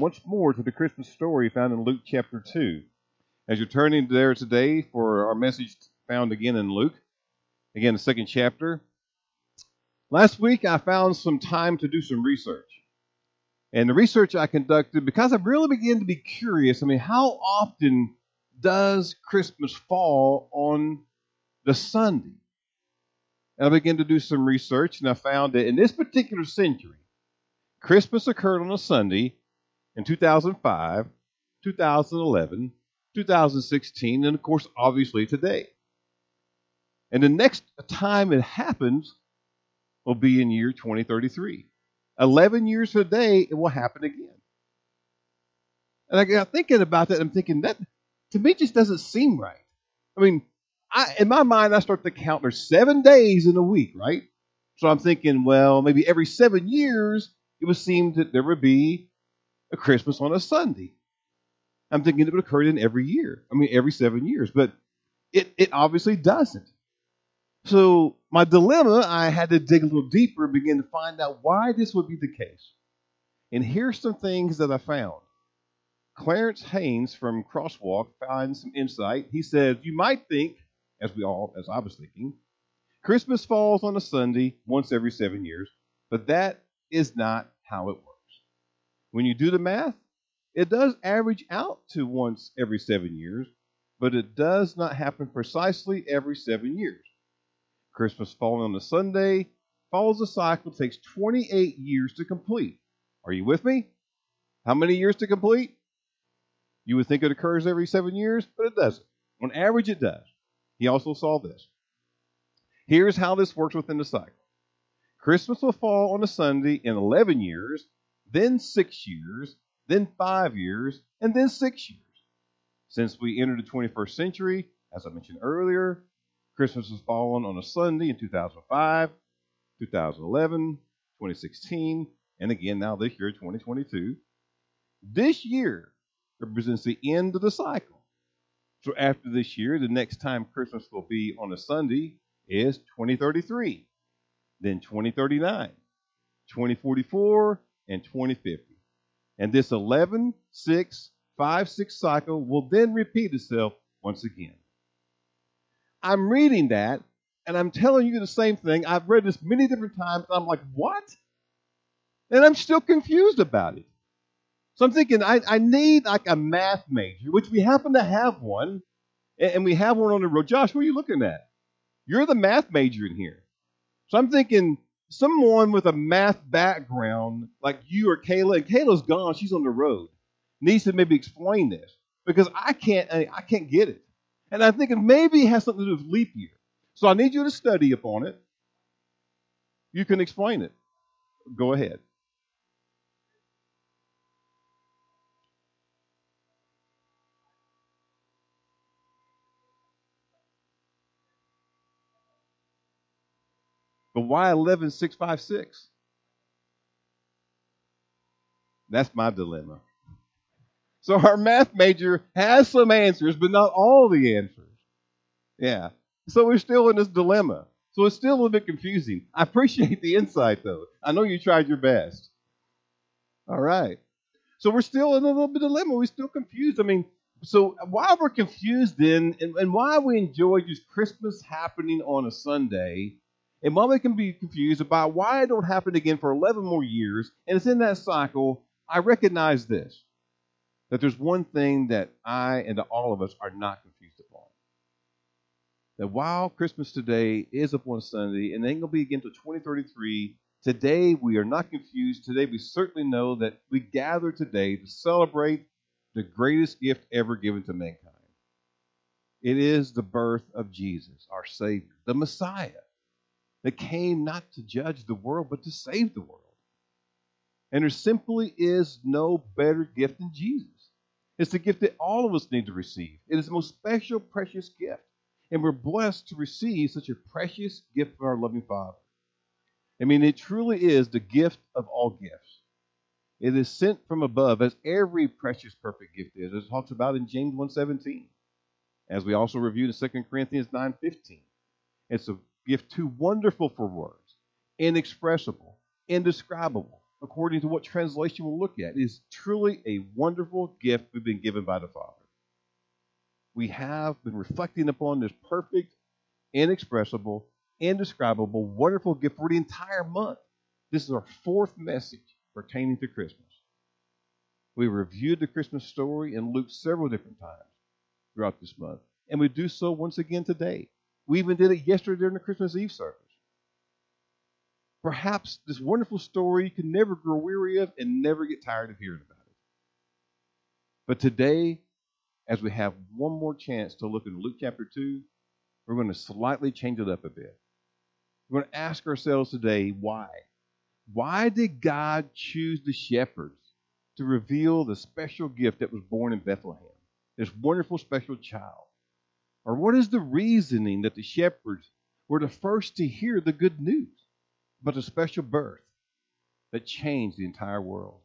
once more to the Christmas story found in Luke chapter 2. As you're turning there today for our message found again in Luke, again, the second chapter. Last week I found some time to do some research. And the research I conducted, because I really began to be curious, I mean, how often does Christmas fall on the Sunday? And I began to do some research, and I found that in this particular century, Christmas occurred on a Sunday in 2005, 2011, 2016, and of course, obviously today. And the next time it happens will be in year 2033. 11 years today, it will happen again. And I got thinking about that. I'm thinking that to me just doesn't seem right. I mean, I, in my mind, I start to count there's seven days in a week, right? So I'm thinking, well, maybe every seven years, it would seem that there would be a Christmas on a Sunday. I'm thinking it would occur in every year. I mean, every seven years, but it, it obviously doesn't. So my dilemma, I had to dig a little deeper and begin to find out why this would be the case. And here's some things that I found. Clarence Haynes from Crosswalk found some insight. He says, You might think, as we all, as I was thinking, Christmas falls on a Sunday once every seven years, but that is not how it works. When you do the math, it does average out to once every seven years, but it does not happen precisely every seven years. Christmas falling on a Sunday follows a cycle that takes 28 years to complete. Are you with me? How many years to complete? You would think it occurs every seven years, but it doesn't. On average, it does. He also saw this. Here's how this works within the cycle Christmas will fall on a Sunday in 11 years, then six years, then five years, and then six years. Since we entered the 21st century, as I mentioned earlier, Christmas has fallen on a Sunday in 2005, 2011, 2016, and again now this year, 2022. This year represents the end of the cycle. So after this year, the next time Christmas will be on a Sunday is 2033, then 2039, 2044, and 2050. And this 11, 6, 5, 6 cycle will then repeat itself once again. I'm reading that and I'm telling you the same thing. I've read this many different times. I'm like, what? And I'm still confused about it. So I'm thinking I, I need like a math major, which we happen to have one, and we have one on the road. Josh, what are you looking at? You're the math major in here. So I'm thinking someone with a math background like you or Kayla, and Kayla's gone, she's on the road, needs to maybe explain this because I can't I can't get it. And I think it maybe has something to do with leap year. So I need you to study upon it. You can explain it. Go ahead. But why 11656? That's my dilemma. So our math major has some answers, but not all the answers. Yeah. So we're still in this dilemma. So it's still a little bit confusing. I appreciate the insight, though. I know you tried your best. All right. So we're still in a little bit of dilemma. We're still confused. I mean, so why we're confused then, and, and why we enjoy just Christmas happening on a Sunday, and we can be confused about why it don't happen again for 11 more years, and it's in that cycle, I recognize this that there's one thing that I and all of us are not confused upon. That while Christmas today is upon Sunday and ain't to be again until 2033, today we are not confused. Today we certainly know that we gather today to celebrate the greatest gift ever given to mankind. It is the birth of Jesus, our Savior, the Messiah, that came not to judge the world, but to save the world. And there simply is no better gift than Jesus. It's the gift that all of us need to receive. It is the most special, precious gift. And we're blessed to receive such a precious gift from our loving Father. I mean, it truly is the gift of all gifts. It is sent from above, as every precious, perfect gift is, as it talks about in James 1.17, as we also reviewed in 2 Corinthians 9.15. It's a gift too wonderful for words, inexpressible, indescribable, according to what translation we'll look at. Is truly a wonderful gift we've been given by the Father. We have been reflecting upon this perfect, inexpressible, indescribable, wonderful gift for the entire month. This is our fourth message pertaining to Christmas. We reviewed the Christmas story in Luke several different times throughout this month, and we do so once again today. We even did it yesterday during the Christmas Eve service. Perhaps this wonderful story you can never grow weary of and never get tired of hearing about it. But today, as we have one more chance to look in Luke chapter 2, we're going to slightly change it up a bit. We're going to ask ourselves today why. Why did God choose the shepherds to reveal the special gift that was born in Bethlehem? This wonderful special child. Or what is the reasoning that the shepherds were the first to hear the good news about a special birth that changed the entire world?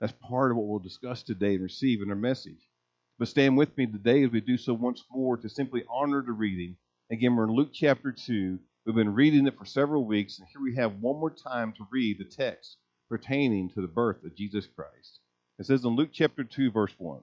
That's part of what we'll discuss today and receive in our message. But stand with me today as we do so once more to simply honor the reading. Again, we're in Luke chapter 2. We've been reading it for several weeks, and here we have one more time to read the text pertaining to the birth of Jesus Christ. It says in Luke chapter 2, verse 1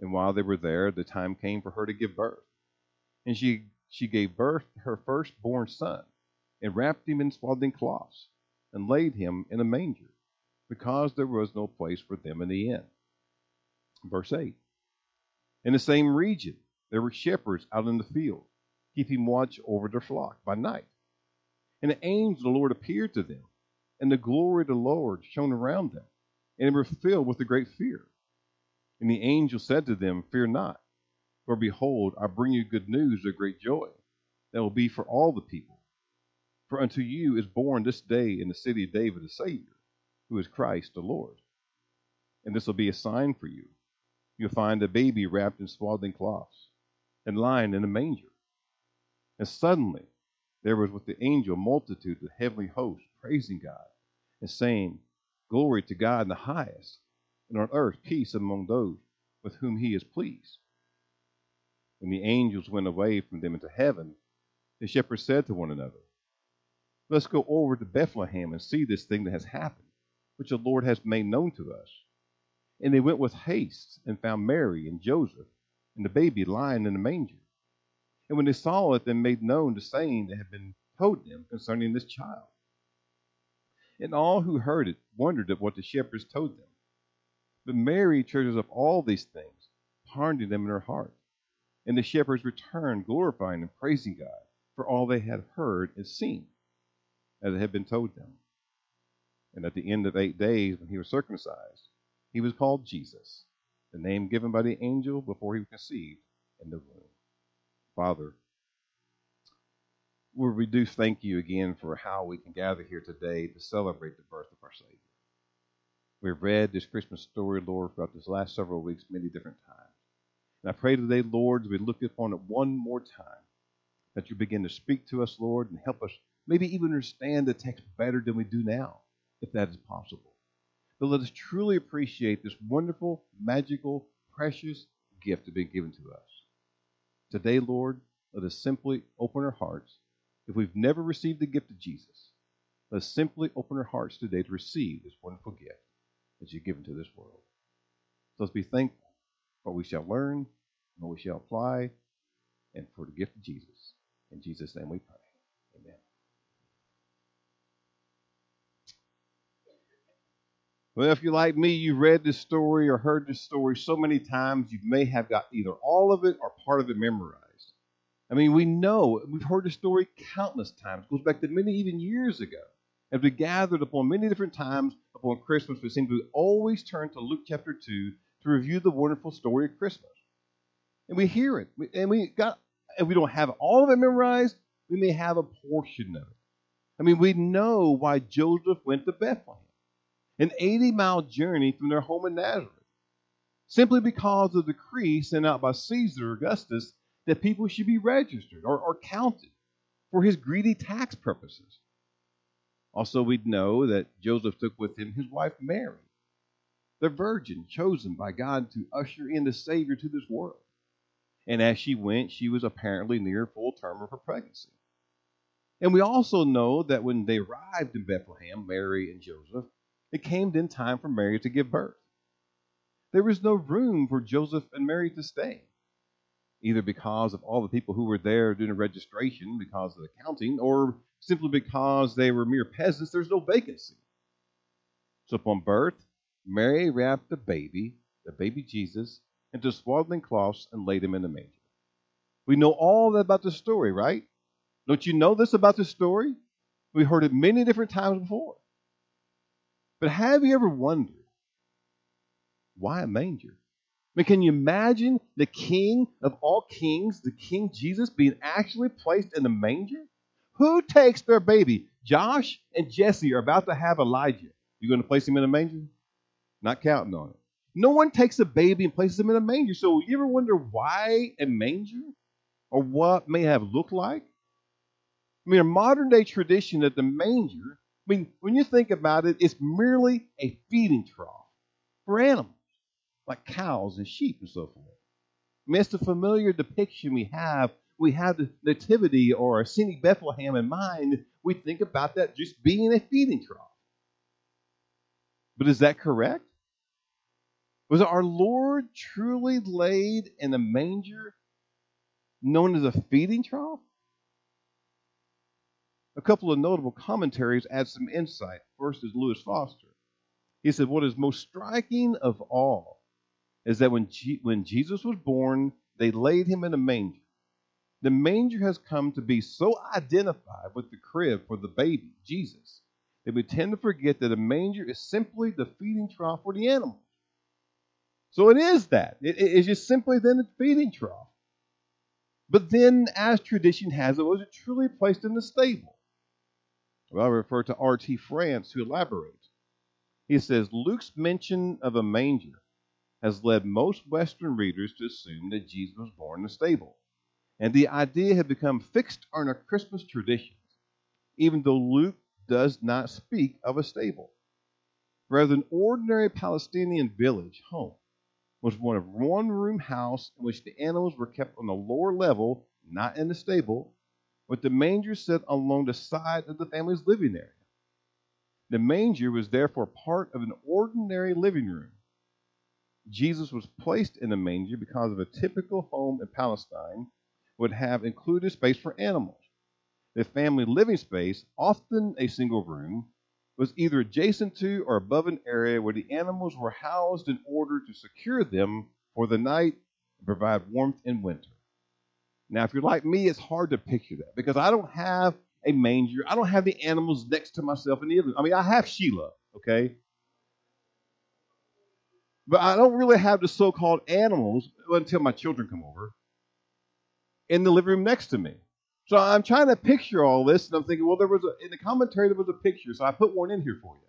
And while they were there, the time came for her to give birth. And she, she gave birth to her firstborn son, and wrapped him in swaddling cloths, and laid him in a manger, because there was no place for them in the inn. Verse 8 In the same region, there were shepherds out in the field, keeping watch over their flock by night. And an angel of the Lord appeared to them, and the glory of the Lord shone around them, and they were filled with a great fear. And the angel said to them, Fear not, for behold, I bring you good news of great joy that will be for all the people. For unto you is born this day in the city of David a Savior, who is Christ the Lord. And this will be a sign for you you'll find a baby wrapped in swaddling cloths and lying in a manger. And suddenly there was with the angel multitude of heavenly hosts praising God and saying, Glory to God in the highest, and on earth peace among those with whom he is pleased. When the angels went away from them into heaven, the shepherds said to one another, Let's go over to Bethlehem and see this thing that has happened, which the Lord has made known to us. And they went with haste and found Mary and Joseph and the baby lying in the manger. And when they saw it, they made known the saying that had been told them concerning this child. And all who heard it wondered at what the shepherds told them. But Mary treasures up all these things, pondering them in her heart. And the shepherds returned, glorifying and praising God for all they had heard and seen, as it had been told them. And at the end of eight days, when he was circumcised, he was called Jesus, the name given by the angel before he was conceived in the womb. Father, we do thank you again for how we can gather here today to celebrate the birth of our Savior. We've read this Christmas story, Lord, throughout this last several weeks many different times. And I pray today, Lord, as we look upon it one more time, that you begin to speak to us, Lord, and help us maybe even understand the text better than we do now, if that is possible. But let us truly appreciate this wonderful, magical, precious gift that has been given to us. Today, Lord, let us simply open our hearts. If we've never received the gift of Jesus, let us simply open our hearts today to receive this wonderful gift that you've given to this world. So let's be thankful for what we shall learn, and what we shall apply, and for the gift of Jesus. In Jesus' name we pray. Amen. Well, if you're like me, you've read this story or heard this story so many times, you may have got either all of it or part of it memorized. I mean, we know, we've heard the story countless times. It goes back to many, even years ago. As we gathered upon many different times upon Christmas, we seem to always turn to Luke chapter 2 to review the wonderful story of Christmas. And we hear it. And we got, if we don't have all of it memorized, we may have a portion of it. I mean, we know why Joseph went to Bethlehem, an 80 mile journey from their home in Nazareth, simply because of the decree sent out by Caesar Augustus that people should be registered or, or counted for his greedy tax purposes. Also, we know that Joseph took with him his wife Mary, the virgin chosen by God to usher in the Savior to this world. And as she went, she was apparently near full term of her pregnancy. And we also know that when they arrived in Bethlehem, Mary and Joseph, it came then time for Mary to give birth. There was no room for Joseph and Mary to stay, either because of all the people who were there doing the registration because of the counting, or simply because they were mere peasants. There's no vacancy. So upon birth, Mary wrapped the baby, the baby Jesus, into swaddling cloths and laid him in the manger. We know all that about the story, right? Don't you know this about the story? We heard it many different times before. But have you ever wondered why a manger? I mean, can you imagine the king of all kings, the King Jesus, being actually placed in a manger? Who takes their baby? Josh and Jesse are about to have Elijah. You're going to place him in a manger? Not counting on it. No one takes a baby and places him in a manger. So you ever wonder why a manger? Or what may have looked like? I mean, a modern day tradition that the manger, I mean, when you think about it, it's merely a feeding trough for animals, like cows and sheep and so forth. I mean, it's the familiar depiction we have. We have the nativity or a scenic Bethlehem in mind. We think about that just being a feeding trough. But is that correct? Was our Lord truly laid in a manger known as a feeding trough? A couple of notable commentaries add some insight. First is Lewis Foster. He said, What is most striking of all is that when, G- when Jesus was born, they laid him in a manger. The manger has come to be so identified with the crib for the baby, Jesus, that we tend to forget that a manger is simply the feeding trough for the animals. So it is that. It, it's just simply then a feeding trough. But then, as tradition has it, was it truly placed in the stable? Well, I refer to R.T. France, to elaborate. He says Luke's mention of a manger has led most Western readers to assume that Jesus was born in a stable. And the idea had become fixed on our Christmas traditions, even though Luke does not speak of a stable. Rather, an ordinary Palestinian village home was one of one room house in which the animals were kept on the lower level, not in the stable, with the manger set along the side of the family's living area. The manger was therefore part of an ordinary living room. Jesus was placed in a manger because of a typical home in Palestine would have included space for animals. The family living space, often a single room, was either adjacent to or above an area where the animals were housed in order to secure them for the night and provide warmth in winter. Now, if you're like me, it's hard to picture that because I don't have a manger. I don't have the animals next to myself in the living. I mean, I have Sheila, okay? But I don't really have the so called animals until my children come over in the living room next to me. So I'm trying to picture all this, and I'm thinking, well, there was a, in the commentary there was a picture, so I put one in here for you.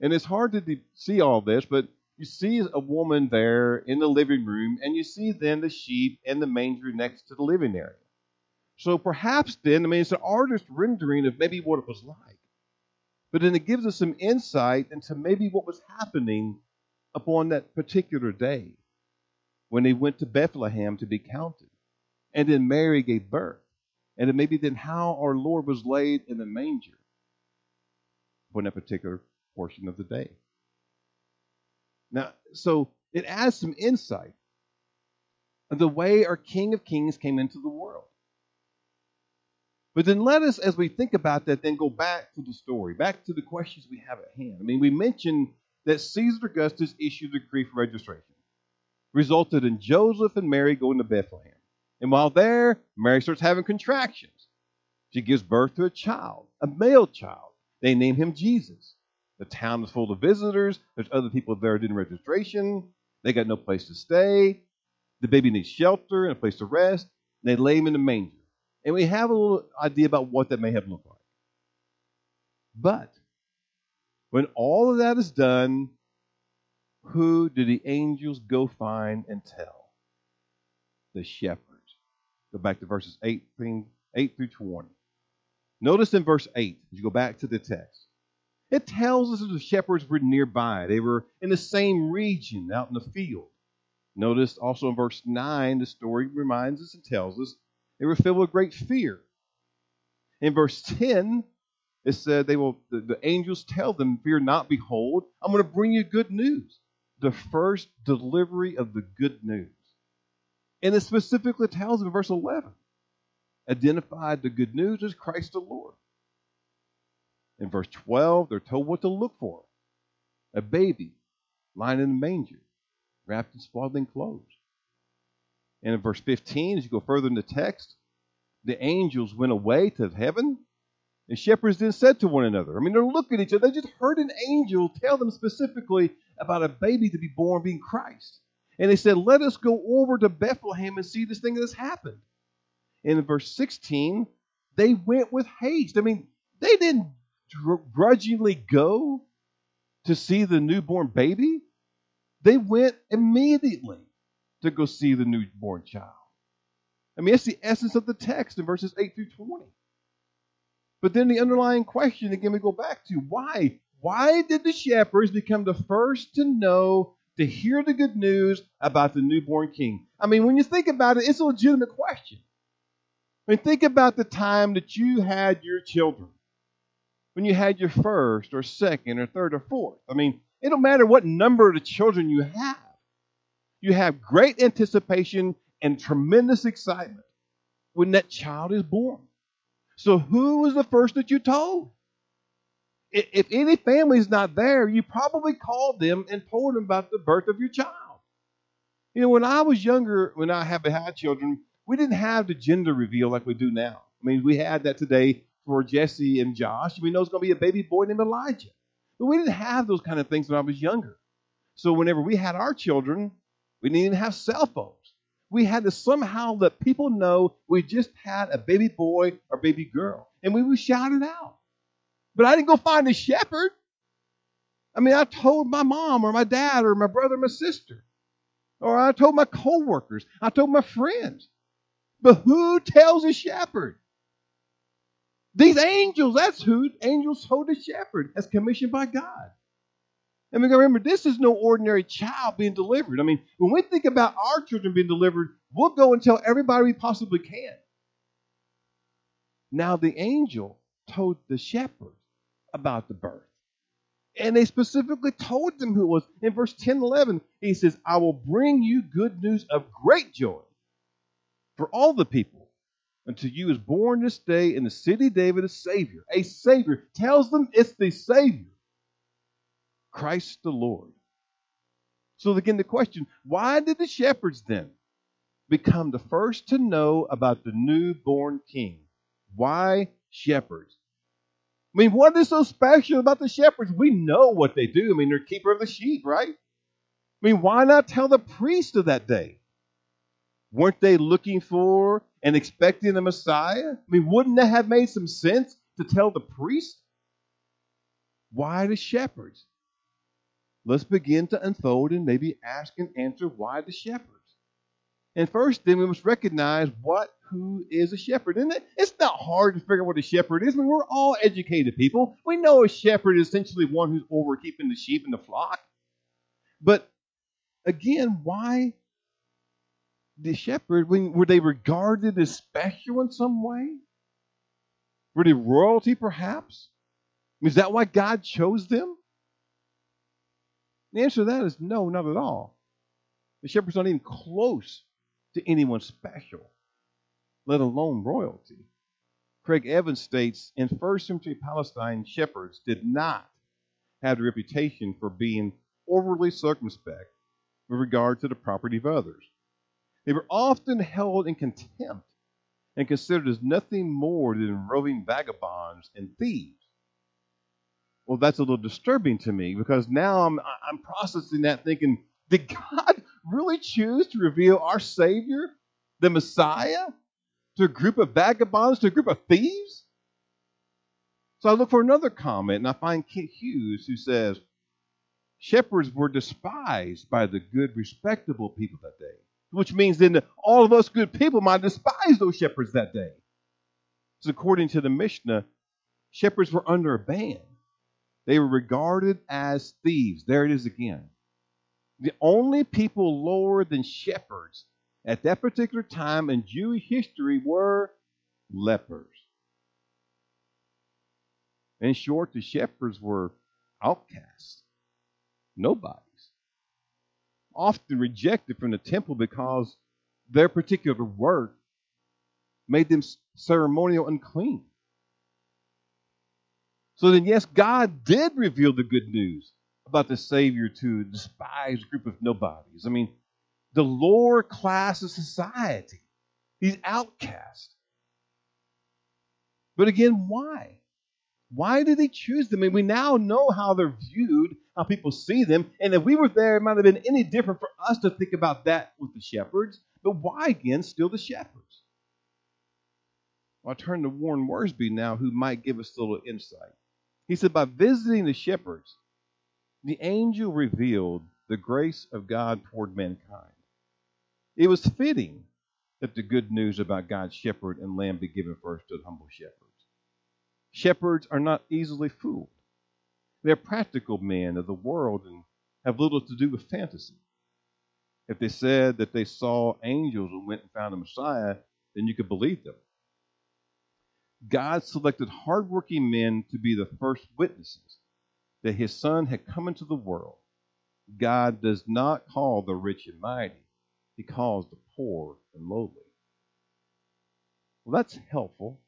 And it's hard to de- see all this, but you see a woman there in the living room, and you see then the sheep and the manger next to the living area. So perhaps then, I mean, it's an artist rendering of maybe what it was like. But then it gives us some insight into maybe what was happening upon that particular day when they went to Bethlehem to be counted. And then Mary gave birth and then maybe then how our Lord was laid in the manger for that particular portion of the day. Now, so it adds some insight of the way our King of Kings came into the world. But then let us, as we think about that, then go back to the story, back to the questions we have at hand. I mean, we mentioned that Caesar Augustus issued a decree for registration, resulted in Joseph and Mary going to Bethlehem. And while there, Mary starts having contractions. She gives birth to a child, a male child. They name him Jesus. The town is full of visitors. There's other people there doing registration. They got no place to stay. The baby needs shelter and a place to rest. And they lay him in a manger. And we have a little idea about what that may have looked like. But when all of that is done, who do the angels go find and tell? The shepherds. Go back to verses 18, 8 through 20. Notice in verse 8, as you go back to the text, it tells us that the shepherds were nearby. They were in the same region out in the field. Notice also in verse 9, the story reminds us and tells us they were filled with great fear. In verse 10, it said they will the, the angels tell them, Fear not, behold, I'm going to bring you good news. The first delivery of the good news. And it specifically tells in verse 11, identified the good news as Christ the Lord. In verse 12, they're told what to look for a baby lying in a manger, wrapped in swaddling clothes. And in verse 15, as you go further in the text, the angels went away to heaven, and shepherds then said to one another, I mean, they're looking at each other. They just heard an angel tell them specifically about a baby to be born being Christ. And they said, Let us go over to Bethlehem and see this thing that has happened. And in verse 16, they went with haste. I mean, they didn't grudgingly go to see the newborn baby, they went immediately to go see the newborn child. I mean, that's the essence of the text in verses 8 through 20. But then the underlying question, again, we go back to why? Why did the shepherds become the first to know, to hear the good news about the newborn king? I mean, when you think about it, it's a legitimate question. I mean, think about the time that you had your children when you had your first or second or third or fourth. I mean, it don't matter what number of children you have. You have great anticipation and tremendous excitement when that child is born. So who was the first that you told? If any family is not there, you probably called them and told them about the birth of your child. You know, when I was younger, when I had children, we didn't have the gender reveal like we do now. I mean, we had that today for Jesse and Josh. We know it's going to be a baby boy named Elijah. But we didn't have those kind of things when I was younger. So whenever we had our children, we didn't even have cell phones. We had to somehow let people know we just had a baby boy or baby girl. And we would shout it out. But I didn't go find a shepherd. I mean, I told my mom or my dad or my brother or my sister. Or I told my coworkers. I told my friends. But who tells a shepherd? These angels, that's who angels hold the shepherd, as commissioned by God. And we remember, this is no ordinary child being delivered. I mean, when we think about our children being delivered, we'll go and tell everybody we possibly can. Now, the angel told the shepherd about the birth. And they specifically told them who it was. In verse 10 11, he says, I will bring you good news of great joy for all the people unto you is born this day in the city David a Savior. A Savior. Tells them it's the Savior. Christ the Lord. So again, the question why did the shepherds then become the first to know about the newborn king? Why shepherds? I mean, what is so special about the shepherds? We know what they do. I mean, they're keeper of the sheep, right? I mean, why not tell the priest of that day? Weren't they looking for and expecting the Messiah? I mean, wouldn't that have made some sense to tell the priest? Why the shepherds? Let's begin to unfold and maybe ask and answer why the shepherds. And first, then we must recognize what who is a shepherd. And it's not hard to figure out what a shepherd is. I mean, we're all educated people. We know a shepherd is essentially one who's over keeping the sheep and the flock. But again, why the shepherd, were they regarded as special in some way? Were they royalty, perhaps? Is that why God chose them? The answer to that is no, not at all. The shepherd's not even close to anyone special, let alone royalty. Craig Evans states in first century Palestine, shepherds did not have the reputation for being overly circumspect with regard to the property of others. They were often held in contempt and considered as nothing more than roving vagabonds and thieves. Well, that's a little disturbing to me because now I'm, I'm processing that thinking, did God really choose to reveal our Savior, the Messiah, to a group of vagabonds, to a group of thieves? So I look for another comment, and I find Kent Hughes who says, Shepherds were despised by the good, respectable people that day, which means then all of us good people might despise those shepherds that day. So according to the Mishnah, shepherds were under a ban. They were regarded as thieves. There it is again. The only people lower than shepherds at that particular time in Jewish history were lepers. In short, the shepherds were outcasts, nobodies, often rejected from the temple because their particular work made them ceremonial unclean. So then, yes, God did reveal the good news about the Savior to a despised group of nobodies. I mean, the lower class of society, these outcasts. But again, why? Why did he choose them? I mean, we now know how they're viewed, how people see them. And if we were there, it might have been any different for us to think about that with the shepherds. But why, again, still the shepherds? Well, I turn to Warren Wiersbe now, who might give us a little insight. He said, by visiting the shepherds, the angel revealed the grace of God toward mankind. It was fitting that the good news about God's shepherd and lamb be given first to the humble shepherds. Shepherds are not easily fooled. They're practical men of the world and have little to do with fantasy. If they said that they saw angels and went and found a Messiah, then you could believe them. God selected hardworking men to be the first witnesses that his son had come into the world. God does not call the rich and mighty, he calls the poor and lowly. Well, that's helpful.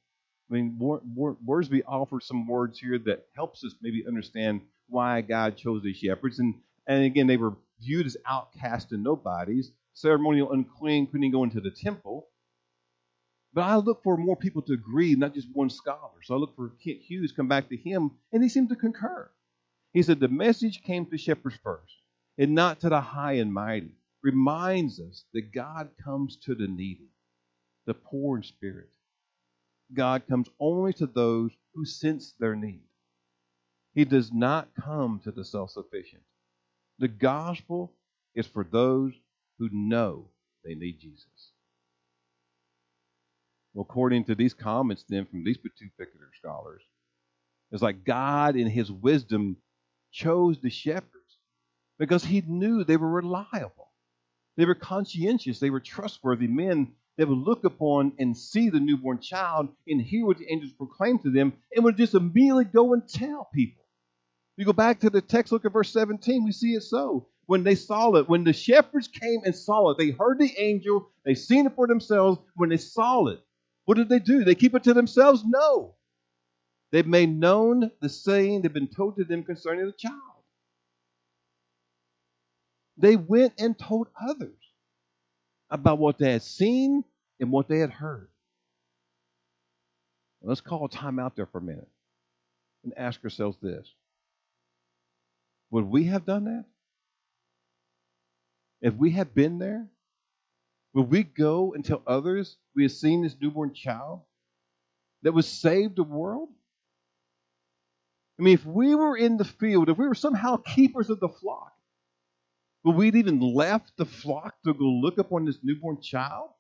I mean, Wiersbe offers some words here that helps us maybe understand why God chose these shepherds. And, and again, they were viewed as outcast and nobodies, ceremonial unclean, couldn't go into the temple. But I look for more people to agree, not just one scholar. So I look for Kent Hughes, come back to him, and he seemed to concur. He said the message came to shepherds first, and not to the high and mighty. Reminds us that God comes to the needy, the poor in spirit. God comes only to those who sense their need. He does not come to the self sufficient. The gospel is for those who know they need Jesus. Well, according to these comments, then, from these particular scholars, it's like God, in His wisdom, chose the shepherds because He knew they were reliable. They were conscientious. They were trustworthy men that would look upon and see the newborn child and hear what the angels proclaimed to them and would just immediately go and tell people. You go back to the text, look at verse 17, we see it so when they saw it, when the shepherds came and saw it, they heard the angel, they seen it for themselves. When they saw it, what did they do? They keep it to themselves? No. They've made known the saying that had been told to them concerning the child. They went and told others about what they had seen and what they had heard. Let's call time out there for a minute and ask ourselves this Would we have done that? If we had been there, would we go and tell others we had seen this newborn child that was saved the world? I mean, if we were in the field, if we were somehow keepers of the flock, would we'd even left the flock to go look upon this newborn child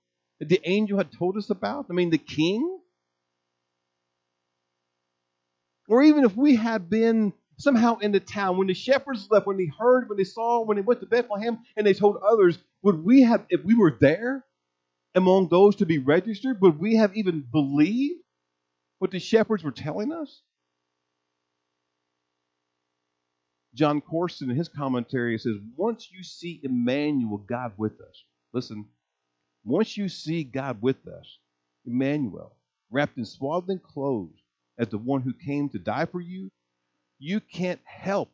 that the angel had told us about? I mean, the king? Or even if we had been somehow in the town. When the shepherds left, when they heard, when they saw, when they went to Bethlehem and they told others, would we have, if we were there among those to be registered, would we have even believed what the shepherds were telling us? Jon Courson, in his commentary says, once you see Emmanuel, God with us, listen, once you see God with us, Emmanuel, wrapped in swaddling clothes as the one who came to die for you, you can't help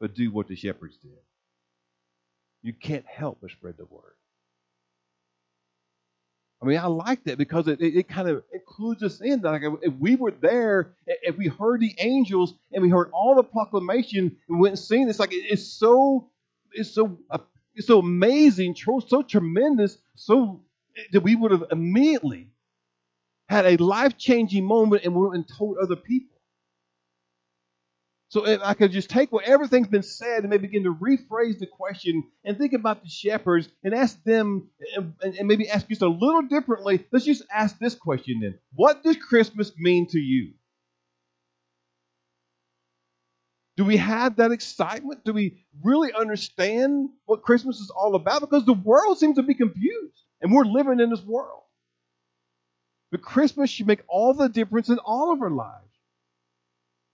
but do what the shepherds did. You can't help but spread the word. I mean, I like that because it, it, it kind of includes us in that. Like if we were there, if we heard the angels and we heard all the proclamation and went and seen, it's like it's so, it's so, uh, it's so amazing, so tremendous, so that we would have immediately had a life changing moment and went and told other people. So if I could just take what everything's been said and maybe begin to rephrase the question and think about the shepherds and ask them and, and maybe ask just a little differently, let's just ask this question then. What does Christmas mean to you? Do we have that excitement? Do we really understand what Christmas is all about? Because the world seems to be confused and we're living in this world. But Christmas should make all the difference in all of our lives.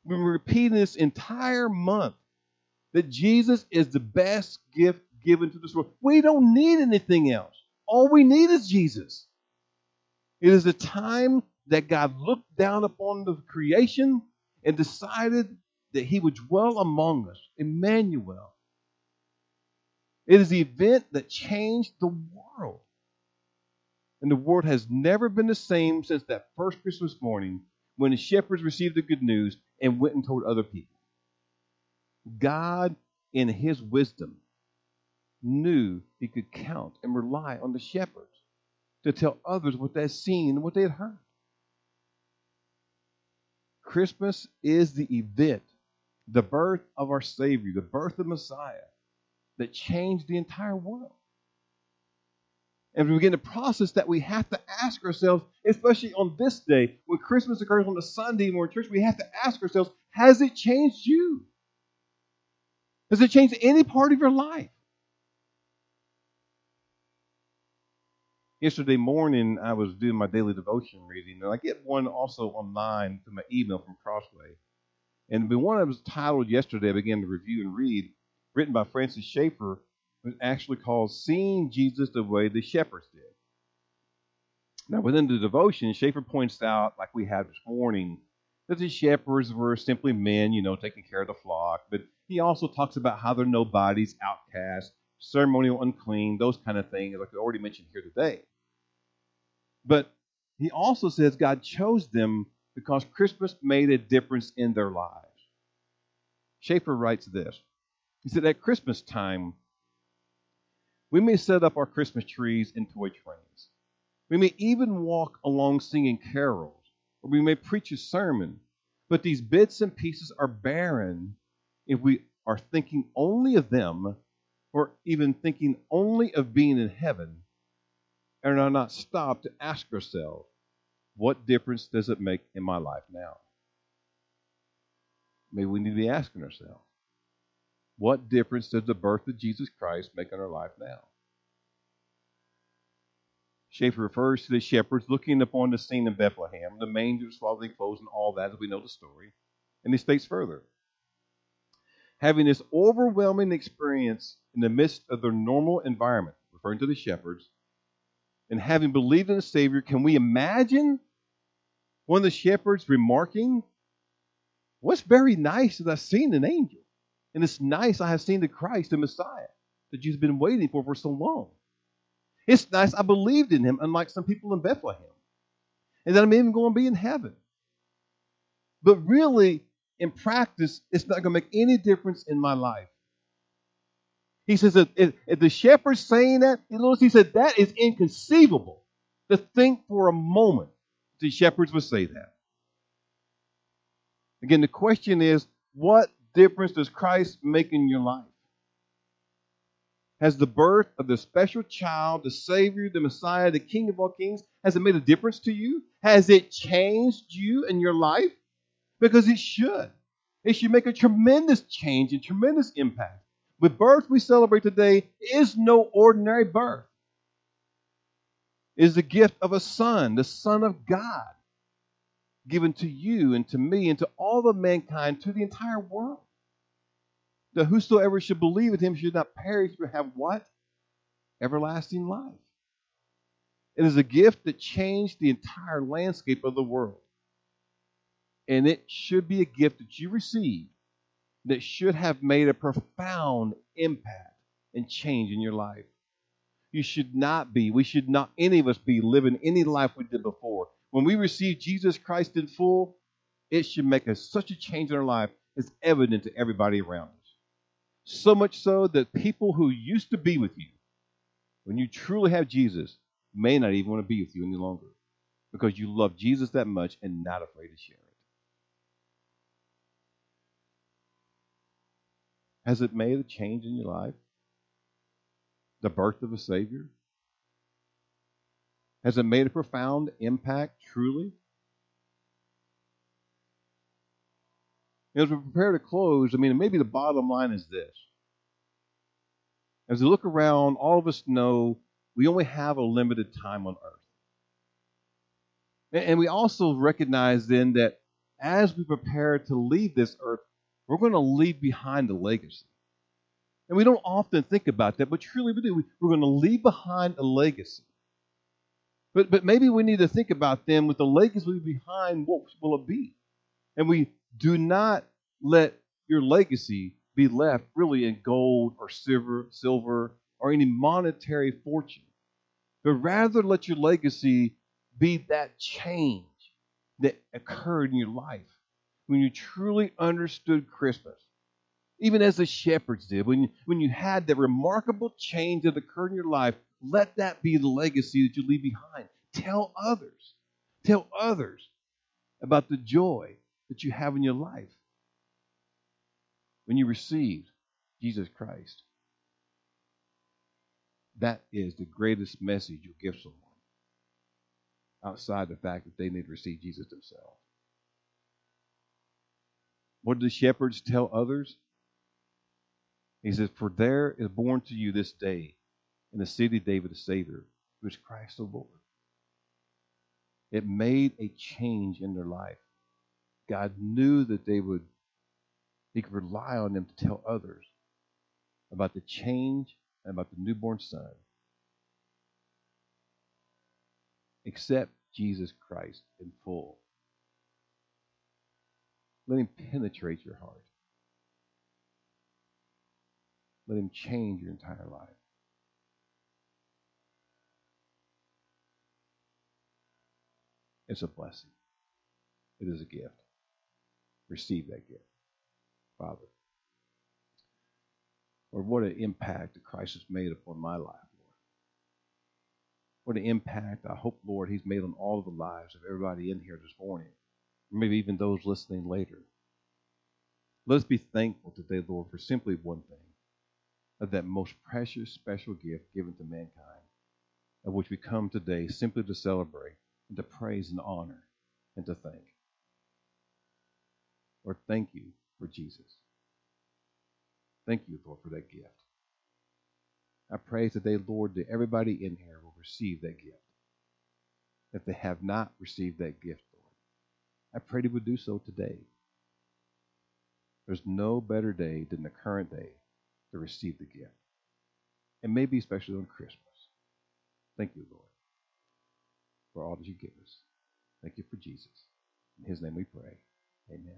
Been repeating this entire month that Jesus is the best gift given to this world. We don't need anything else. All we need is Jesus. It is a time that God looked down upon the creation and decided that he would dwell among us, Emmanuel. It is the event that changed the world. And the world has never been the same since that first Christmas morning when the shepherds received the good news and went and told other people. God, in his wisdom, knew he could count and rely on the shepherds to tell others what they had seen and what they had heard. Christmas is the event, the birth of our Savior, the birth of Messiah that changed the entire world. And we begin to process that, we have to ask ourselves, especially on this day, when Christmas occurs on a Sunday in church, we have to ask ourselves, has it changed you? Has it changed any part of your life? Yesterday morning, I was doing my daily devotion reading, and I get one also online through my email from Crossway. And the one that was titled yesterday, I began to review and read, written by Francis Schaeffer, was actually called Seeing Jesus the Way the Shepherds Did. Now, within the devotion, Schaeffer points out, like we had this morning, that the shepherds were simply men, you know, taking care of the flock. But he also talks about how they're nobodies, outcasts, ceremonial unclean, those kind of things, like I already mentioned here today. But he also says God chose them because Christmas made a difference in their lives. Schaeffer writes this. He said, At Christmas time, we may set up our Christmas trees and toy trains. We may even walk along singing carols, or we may preach a sermon. But these bits and pieces are barren if we are thinking only of them, or even thinking only of being in heaven, and are not stopped to ask ourselves, what difference does it make in my life now? Maybe we need to be asking ourselves, what difference does the birth of Jesus Christ make in our life now? Schaeffer refers to the shepherds looking upon the scene in Bethlehem, the manger, swaddling clothes, and all that, as we know the story. And he states further having this overwhelming experience in the midst of their normal environment, referring to the shepherds, and having believed in the Savior, can we imagine one of the shepherds remarking, What's very nice is I've seen an angel? And it's nice I have seen the Christ, the Messiah, that you've been waiting for for so long. It's nice I believed in him, unlike some people in Bethlehem. And that I'm even going to be in heaven. But really, in practice, it's not going to make any difference in my life. He says that if, the shepherd's saying that, he said that is inconceivable to think for a moment the shepherds would say that. Again, the question is, what difference does Christ make in your life? Has the birth of the special child, the Savior, the Messiah, the King of all kings, has it made a difference to you? Has it changed you in your life? Because it should. It should make a tremendous change and tremendous impact. The birth we celebrate today is no ordinary birth. It is the gift of a son, the Son of God, given to you and to me and to all of mankind, to the entire world that whosoever should believe in him should not perish but have what? Everlasting life. It is a gift that changed the entire landscape of the world. And it should be a gift that you receive that should have made a profound impact and change in your life. You should not be, we should not, any of us be living any life we did before. When we receive Jesus Christ in full, it should make us such a change in our life. It's evident to everybody around us. So much so that people who used to be with you, when you truly have Jesus, may not even want to be with you any longer because you love Jesus that much and not afraid to share it. Has it made a change in your life? The birth of a Savior? Has it made a profound impact, truly? As we prepare to close, I mean, maybe the bottom line is this. As we look around, all of us know we only have a limited time on earth. And we also recognize then that as we prepare to leave this earth, we're going to leave behind a legacy. And we don't often think about that, but truly we do. We're going to leave behind a legacy. But, but maybe we need to think about them with the legacy we leave behind what will it be? And we do not let your legacy be left really in gold or silver, silver or any monetary fortune, but rather let your legacy be that change that occurred in your life when you truly understood Christmas, even as the shepherds did, when when you had that remarkable change that occurred in your life, let that be the legacy that you leave behind. Tell others. Tell others about the joy that you have in your life when you received Jesus Christ. That is the greatest message you'll give someone outside the fact that they need to receive Jesus themselves. What did the shepherds tell others? He says, For there is born to you this day in the city of David a Savior, who is Christ the Lord. It made a change in their life. God knew that they would, He could rely on them to tell others about the change and about the newborn Son. Accept Jesus Christ in full. Let Him penetrate your heart. Let Him change your entire life. It's a blessing. It is a gift. Receive that gift. Father. Lord, what an impact that Christ has made upon my life, Lord. What an impact I hope, Lord, He's made on all of the lives of everybody in here this morning, maybe even those listening later. Let us be thankful today, Lord, for simply one thing of that most precious, special gift given to mankind, of which we come today simply to celebrate and to praise and honor and to thank. Lord, thank you for Jesus. Thank you, Lord, for that gift. I pray today, Lord, that everybody in here will receive that gift. If they have not received that gift, Lord, I pray they would do so today. There's no better day than the current day to receive the gift. And maybe especially on Christmas. Thank you, Lord, for all that you give us. Thank you for Jesus. In his name we pray. Amen.